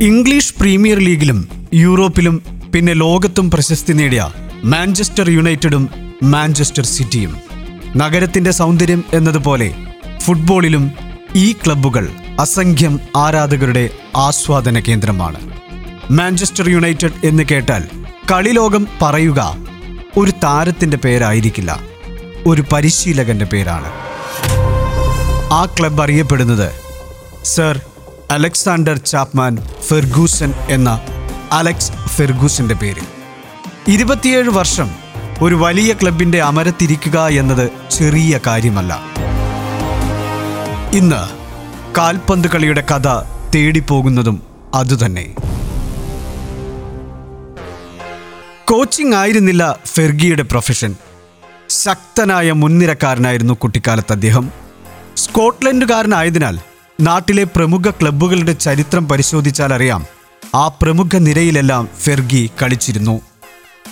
English premier ലീഗിലും യൂറോപ്പിലും പിന്നെ ലോകത്തും പ്രശസ്തി നേടിയ മാഞ്ചസ്റ്റർ യുണൈറ്റഡും മാഞ്ചസ്റ്റർ സിറ്റിയും. നഗരത്തിന്റെ സൗന്ദര്യം എന്നതുപോലെ ഫുട്ബോളിലും ഈ ക്ലബ്ബുകൾ അസംഖ്യം ആരാധകരുടെ ആസ്വാദന കേന്ദ്രമാണ്. മാഞ്ചസ്റ്റർ യുണൈറ്റഡ് എന്ന് കേട്ടാൽ കളിലോകം പറയുക ഒരു താരത്തിന്റെ പേരായിരിക്കില്ല ഒരു പരിശീലകന്റെ പേരാണ്. ആ ക്ലബ് അറിയപ്പെടുന്നത് സർ അലക്സാണ്ടർ ചാപ്മാൻ ഫെർഗൂസൻ എന്ന അലക്സ് ഫെർഗൂസിന്റെ പേര്. ഇരുപത്തിയേഴ് വർഷം ഒരു വലിയ ക്ലബിന്റെ അമരത്തിരിക്കുക എന്നത് ചെറിയ കാര്യമല്ല. ഇന്ന് കാൽപന്ത് കളിയുടെ കഥ തേടിപ്പോകുന്നതും അതുതന്നെ. കോച്ചിങ് ആയിരുന്നില്ല ഫെർഗിയുടെ പ്രൊഫഷൻ. ശക്തനായ മുൻനിരക്കാരനായിരുന്നു കുട്ടിക്കാലത്ത് അദ്ദേഹം. സ്കോട്ട്ലൻഡുകാരനായതിനാൽ നാട്ടിലെ പ്രമുഖ ക്ലബ്ബുകളുടെ ചരിത്രം പരിശോധിച്ചാൽ അറിയാം. ആ പ്രമുഖ നിരയിലെല്ലാം ഫെർഗി കളിച്ചിരുന്നു.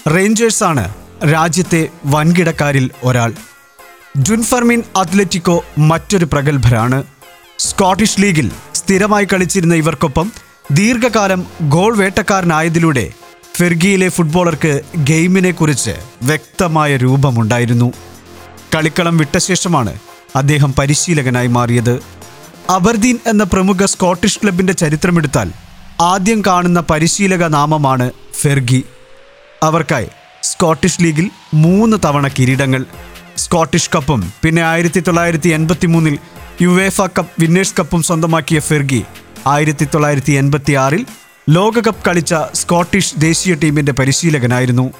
റേഞ്ചേഴ്സാണ് രാജ്യത്തെ വൻകിടക്കാരിൽ ഒരാൾ. ജുൻഫർമിൻ അത്ലറ്റിക്കോ മറ്റൊരു പ്രഗത്ഭരാണ്. സ്കോട്ടിഷ് ലീഗിൽ സ്ഥിരമായി കളിച്ചിരുന്ന ഇവർക്കൊപ്പം ദീർഘകാലം ഗോൾ വേട്ടക്കാരനായതിലൂടെ ഫെർഗിയിലെ ഫുട്ബോളർക്ക് ഗെയിമിനെക്കുറിച്ച് വ്യക്തമായ രൂപമുണ്ടായിരുന്നു. കളിക്കളം വിട്ട ശേഷമാണ് അദ്ദേഹം പരിശീലകനായി മാറിയത്. അബർദീൻ എന്ന പ്രമുഖ സ്കോട്ടിഷ് ക്ലബിന്റെ ചരിത്രമെടുത്താൽ ആദ്യം കാണുന്ന പരിശീലക നാമമാണ് ഫെർഗി. അവർക്കായി സ്കോട്ടിഷ് ലീഗിൽ മൂന്ന് തവണ കിരീടങ്ങൾ. സ്കോട്ടിഷ് കപ്പും പിന്നെ ആയിരത്തി തൊള്ളായിരത്തി എൺപത്തി മൂന്നിൽ യുവേഫ കപ്പ് വിന്നേഴ്സ് കപ്പും സ്വന്തമാക്കിയ ഫെർഗി ആയിരത്തി തൊള്ളായിരത്തി എൺപത്തി ആറിൽ ലോകകപ്പ് കളിച്ച സ്കോട്ടിഷ് ദേശീയ ടീമിന്റെ പരിശീലകനായിരുന്നു.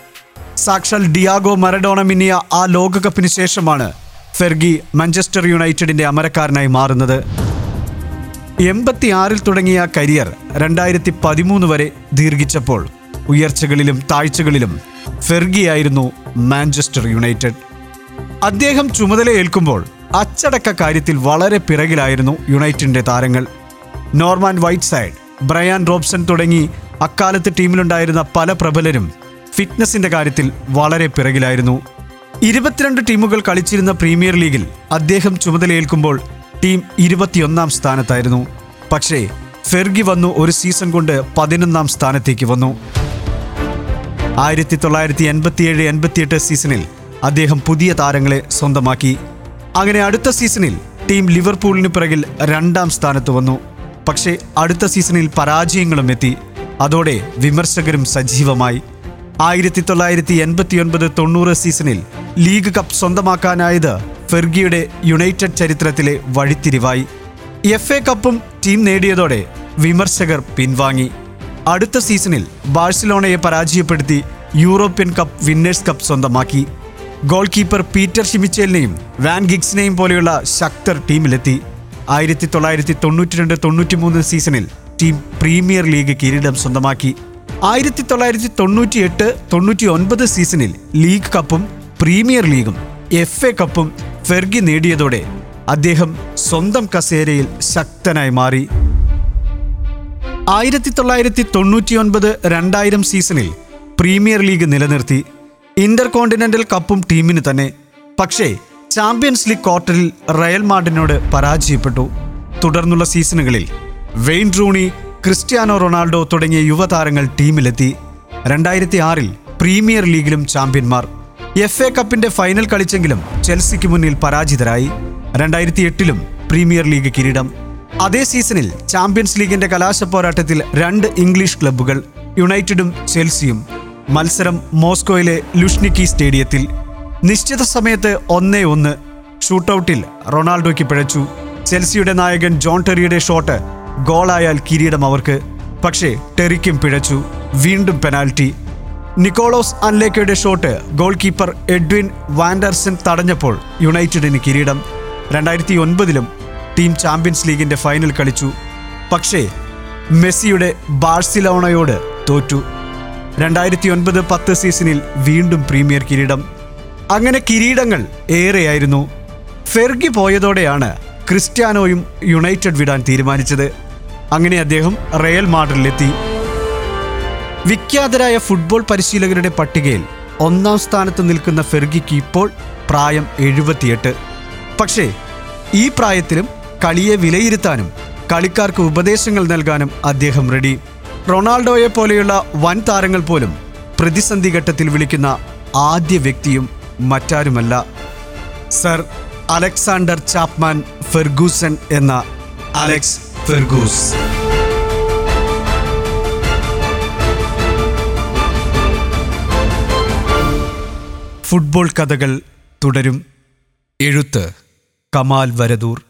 സാക്ഷാൽ ഡിയാഗോ മരഡോണ മിന്നിയ ആ ലോകകപ്പിന് ശേഷമാണ് ഫെർഗി മാഞ്ചസ്റ്റർ യുണൈറ്റഡിന്റെ അമരക്കാരനായി മാറുന്നത്. എൺപത്തിയാറിൽ തുടങ്ങിയ കരിയർ രണ്ടായിരത്തി പതിമൂന്ന് വരെ ദീർഘിച്ചപ്പോൾ ഉയർച്ചകളിലും താഴ്ചകളിലും ഫെർഗിയായിരുന്നു മാഞ്ചസ്റ്റർ യുണൈറ്റഡ്. അദ്ദേഹം ചുമതലയേൽക്കുമ്പോൾ അച്ചടക്ക കാര്യത്തിൽ വളരെ പിറകിലായിരുന്നു യുണൈറ്റഡിന്റെ താരങ്ങൾ. Norman Whiteside Bryan Robson തുടങ്ങി അക്കാലത്ത് ടീമിലുണ്ടായിരുന്ന പല പ്രബലരും ഫിറ്റ്നസിന്റെ കാര്യത്തിൽ വളരെ പിറകിലായിരുന്നു. ഇരുപത്തിരണ്ട് ടീമുകൾ കളിച്ചിരുന്ന പ്രീമിയർ ലീഗിൽ അദ്ദേഹം ചുമതലയേൽക്കുമ്പോൾ ടീം ഇരുപത്തിയൊന്നാം സ്ഥാനത്തായിരുന്നു. പക്ഷേ ഫെർഗി വന്നു ഒരു സീസൺ കൊണ്ട് പതിനൊന്നാം സ്ഥാനത്തേക്ക് വന്നു. ആയിരത്തി തൊള്ളായിരത്തി എൺപത്തിയേഴ് എൺപത്തിയെട്ട് സീസണിൽ അദ്ദേഹം പുതിയ താരങ്ങളെ സ്വന്തമാക്കി. അങ്ങനെ അടുത്ത സീസണിൽ ടീം ലിവർപൂളിന് പിറകിൽ രണ്ടാം സ്ഥാനത്ത് വന്നു. പക്ഷേ അടുത്ത സീസണിൽ പരാജയങ്ങളും എത്തി. അതോടെ വിമർശകരും സജീവമായി. ആയിരത്തി തൊള്ളായിരത്തി എൺപത്തിയൊൻപത് തൊണ്ണൂറ് സീസണിൽ ലീഗ് കപ്പ് സ്വന്തമാക്കാനായത് ഫെർഗിയുടെ യുണൈറ്റഡ് ചരിത്രത്തിലെ വഴിത്തിരിവായി. എഫ് എ കപ്പും ടീം നേടിയതോടെ വിമർശകർ പിൻവാങ്ങി. അടുത്ത സീസണിൽ ബാഴ്സലോണയെ പരാജയപ്പെടുത്തി യൂറോപ്യൻ കപ്പ് വിന്നേഴ്സ് കപ്പ് സ്വന്തമാക്കി. ഗോൾ കീപ്പർ പീറ്റർ ഷിമിച്ചേലിനെയും വാൻ ഗിഗ്സിനെയും പോലെയുള്ള ശക്തർ ടീമിലെത്തി. ആയിരത്തി തൊള്ളായിരത്തി തൊണ്ണൂറ്റി രണ്ട് തൊണ്ണൂറ്റി മൂന്ന് സീസണിൽ ടീം പ്രീമിയർ ലീഗ് കിരീടം സ്വന്തമാക്കി. ആയിരത്തി തൊള്ളായിരത്തി തൊണ്ണൂറ്റി എട്ട് തൊണ്ണൂറ്റി ഒൻപത് സീസണിൽ ലീഗ് കപ്പും പ്രീമിയർ ലീഗും എഫ് എ കപ്പും ഫെർഗി നേടിയതോടെ അദ്ദേഹം സ്വന്തം കസേരയിൽ ശക്തനായി മാറി. ആയിരത്തി തൊള്ളായിരത്തി തൊണ്ണൂറ്റിയൊൻപത് രണ്ടായിരം സീസണിൽ പ്രീമിയർ ലീഗ് നിലനിർത്തി. ഇന്റർ കോണ്ടിനെന്റൽ കപ്പും ടീമിന് തന്നെ. പക്ഷേ ചാമ്പ്യൻസ് ലീഗ് ക്വാർട്ടറിൽ റയൽ മാർഡിനോട് പരാജയപ്പെട്ടു. തുടർന്നുള്ള സീസണുകളിൽ വെയിൻ റൂണി ക്രിസ്ത്യാനോ റൊണാൾഡോ തുടങ്ങിയ യുവതാരങ്ങൾ ടീമിലെത്തി. രണ്ടായിരത്തി ആറിൽ പ്രീമിയർ ലീഗിലും ചാമ്പ്യന്മാർ. എഫ് എ കപ്പിന്റെ ഫൈനൽ കളിച്ചെങ്കിലും ചെൽസിക്ക് മുന്നിൽ പരാജിതരായി. രണ്ടായിരത്തി എട്ടിലും പ്രീമിയർ ലീഗ് കിരീടം. അതേ സീസണിൽ ചാമ്പ്യൻസ് ലീഗിന്റെ കലാശ പോരാട്ടത്തിൽ രണ്ട് ഇംഗ്ലീഷ് ക്ലബ്ബുകൾ യുണൈറ്റഡും ചെൽസിയും മത്സരം മോസ്കോയിലെ ലുഷ്നിക്കി സ്റ്റേഡിയത്തിൽ. നിശ്ചിത സമയത്ത് ഒന്നേ ഒന്ന് ഷൂട്ടൌട്ടിൽ റൊണാൾഡോയ്ക്ക് പിഴച്ചു. ചെൽസിയുടെ നായകൻ ജോൺ ടെറിയുടെ ഷോട്ട് ഗോളായാൽ കിരീടം അവർക്ക്. പക്ഷേ ടെറിക്കും പിഴച്ചു. വീണ്ടും penalty. Nicolas അൻലേക്കയുടെ shot goalkeeper Edwin Van der Sar തടഞ്ഞപ്പോൾ യുണൈറ്റഡിന് കിരീടം. രണ്ടായിരത്തി ഒൻപതിലും ടീം ചാമ്പ്യൻസ് ലീഗിന്റെ ഫൈനൽ കളിച്ചു. പക്ഷേ മെസ്സിയുടെ ബാഴ്സിലോണയോട് തോറ്റു. രണ്ടായിരത്തി ഒൻപത് പത്ത് സീസണിൽ വീണ്ടും പ്രീമിയർ കിരീടം. അങ്ങനെ കിരീടങ്ങൾ ഏറെയായിരുന്നു. ഫെർഗി പോയതോടെയാണ് ക്രിസ്ത്യാനോയും യുണൈറ്റഡ് വിടാൻ തീരുമാനിച്ചത്. അങ്ങനെ അദ്ദേഹം റയൽ മാഡ്രിഡിലെത്തി. വിഖ്യാതരായ ഫുട്ബോൾ പരിശീലകരുടെ പട്ടികയിൽ ഒന്നാം സ്ഥാനത്ത് നിൽക്കുന്ന ഫെർഗിക്ക് ഇപ്പോൾ പ്രായം എഴുപത്തിയെട്ട്. പക്ഷേ ഈ പ്രായത്തിലും കളിയെ വിലയിരുത്താനും കളിക്കാർക്ക് ഉപദേശങ്ങൾ നൽകാനും അദ്ദേഹം റെഡി റൊണാൾഡോയെ പോലെയുള്ള വൻ താരങ്ങൾ പോലും പ്രതിസന്ധി ഘട്ടത്തിൽ വിളിക്കുന്ന ആദ്യ വ്യക്തിയും മറ്റാരുമല്ല. സർ അലക്സാണ്ടർ ചാപ്മാൻ ഫെർഗൂസൺ എന്ന അലക്സ് ഫെർഗൂസ്. ഫുട്ബോൾ കഥകൾ തുടരും. എഴുത്ത്. കമാൽ വരദൂർ.